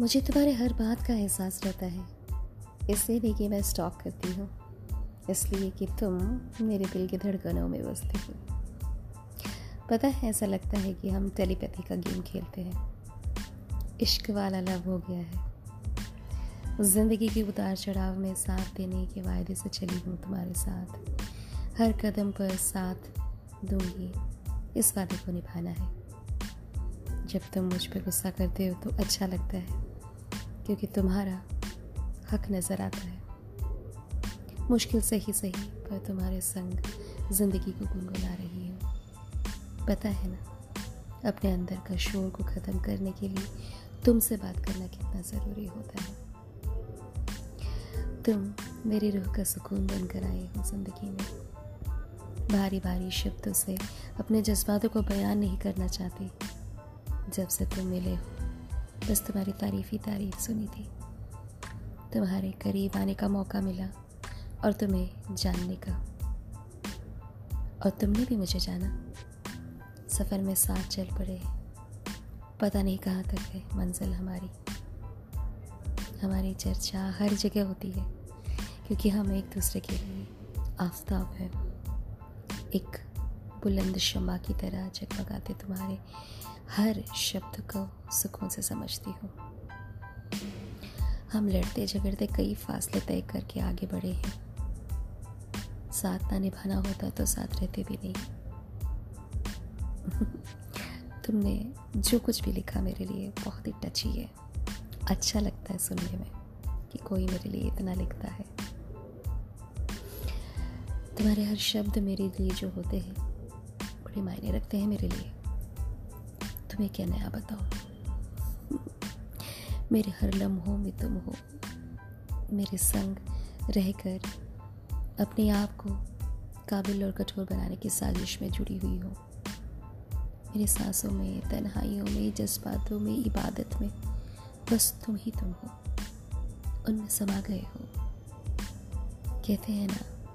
मुझे तुम्हारे हर बात का एहसास रहता है। इसलिए नहीं कि मैं स्टॉक करती हूँ। इसलिए कि तुम मेरे दिल की धड़कनों में बसते हो। पता है, ऐसा लगता है कि हम टेलीपैथी का गेम खेलते हैं। इश्क वाला लव हो गया है। ज़िंदगी के उतार चढ़ाव में साथ देने के वायदे से चली हूँ तुम्हारे साथ। हर कदम पर साथ दूँगी। इस वादे को निभाना है। जब तुम मुझ पर गुस्सा करते हो तो अच्छा लगता है, क्योंकि तुम्हारा हक नज़र आता है। मुश्किल से ही सही, पर तुम्हारे संग ज़िंदगी को गुनगुना रही हूँ। पता है ना, अपने अंदर का शोर को ख़त्म करने के लिए तुमसे बात करना कितना ज़रूरी होता है। तुम मेरी रूह का सुकून बनकर आए हो ज़िंदगी में। भारी भारी शब्दों से अपने जज्बातों को बयान नहीं करना चाहती। जब से तुम मिले हो, बस तुम्हारी तारीफ़ ही तारीफ़ सुनी थी। तुम्हारे करीब आने का मौका मिला और तुम्हें जानने का। और तुमने भी मुझे जाना। सफ़र में साथ चल पड़े। पता नहीं कहाँ तक है मंजिल हमारी। हमारी चर्चा हर जगह होती है, क्योंकि हम एक दूसरे के लिए आफ्ताब हैं। एक बुलंद शमा की तरह जगमगाते तुम्हारे हर शब्द को सुकून से समझती हूँ। हम लड़ते झगड़ते कई फासले तय करके आगे बढ़े हैं। साथ ना निभाना होता तो साथ रहते भी नहीं। तुमने जो कुछ भी लिखा मेरे लिए बहुत ही टची है। अच्छा लगता है सुनने में कि कोई मेरे लिए इतना लिखता है। तुम्हारे हर शब्द मेरे लिए जो होते हैं, बड़े मायने रखते हैं मेरे लिए। तुम्हें क्या नया बताओ मेरे हर लम्हों में तुम हो। मेरे संग रहकर अपने आप को काबिल और कठोर बनाने की साजिश में जुड़ी हुई हो। मेरे सांसों में, तन्हाइयों में, जज्बातों में, इबादत में बस तुम ही तुम हो। उनमें समा गए हो। कहते हैं ना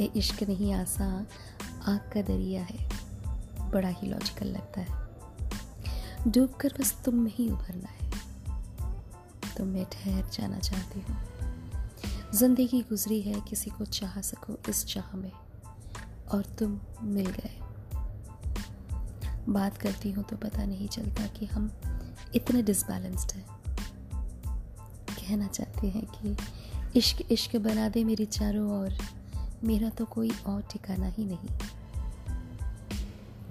ये इश्क नहीं, आसान आग का दरिया है। बड़ा ही लॉजिकल लगता है। डूब कर बस तुम में ही उभरना है। तुम मैं ठहर जाना चाहती हूँ। ज़िंदगी गुजरी है, किसी को चाह सको इस चाह में, और तुम मिल गए। बात करती हूँ तो पता नहीं चलता कि हम इतने डिसबैलेंस्ड हैं। कहना चाहते हैं कि इश्क इश्क बना दे मेरी चारों ओर। मेरा तो कोई और ठिकाना ही नहीं।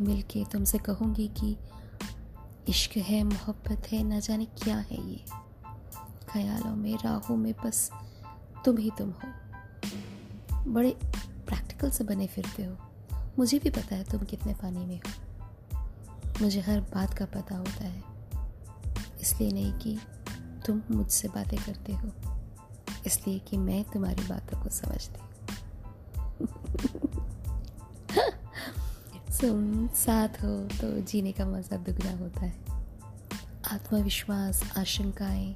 मिलके तुमसे कहूँगी कि इश्क है, मोहब्बत है, न जाने क्या है ये। ख्यालों में, राहों में, बस तुम ही तुम हो। बड़े प्रैक्टिकल से बने फिरते हो। मुझे भी पता है तुम कितने पानी में हो। मुझे हर बात का पता होता है। इसलिए नहीं कि तुम मुझसे बातें करते हो। इसलिए कि मैं तुम्हारी बातों को समझती तुम साथ हो तो जीने का मज़ा दुगना होता है। आत्मविश्वास, आशंकाएँ,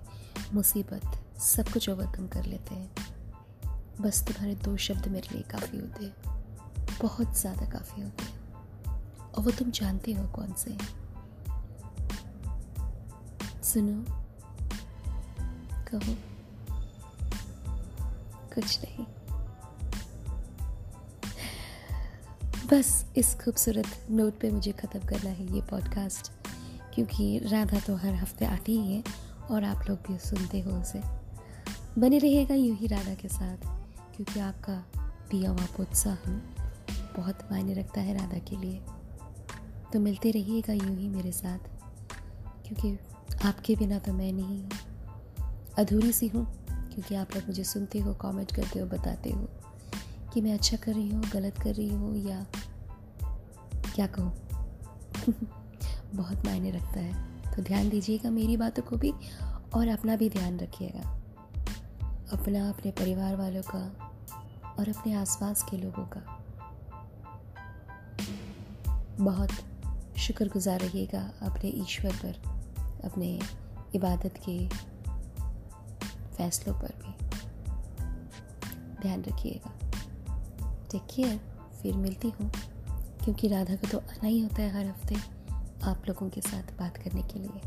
मुसीबत, सब कुछ ओवरकम कर लेते हैं। बस तुम्हारे दो शब्द मेरे लिए काफ़ी होते हैं। बहुत ज़्यादा काफ़ी होते हैं। और वो तुम जानते हो कौन से सुनो। कहो। कुछ नहीं। बस इस खूबसूरत नोट पे मुझे ख़त्म करना है ये पॉडकास्ट क्योंकि राधा तो हर हफ़्ते आती ही है और आप लोग भी सुनते हो उसे। बने रहिएगा यूँ ही राधा के साथ, क्योंकि आपका पिया हुआ प्रोत्साहन बहुत मायने रखता है राधा के लिए। तो मिलते रहिएगा यूँ ही मेरे साथ, क्योंकि आपके बिना तो मैं नहीं, अधूरी सी हूँ, क्योंकि आप लोग मुझे सुनते हो कमेंट करते हो, बताते हो। कि मैं अच्छा कर रही हूँ, गलत कर रही हूँ या क्या कहूँ? बहुत मायने रखता है। तो ध्यान दीजिएगा मेरी बातों को भी और अपना भी ध्यान रखिएगा। अपना, अपने परिवार वालों का और अपने आसपास के लोगों का। बहुत शुक्रगुजार रहिएगा अपने ईश्वर पर, अपने इबादत के फैसलों पर भी। ध्यान रखिएगा। टेक केयर फिर मिलती हूँ। क्योंकि राधा को तो आना ही होता है हर हफ़्ते आप लोगों के साथ बात करने के लिए।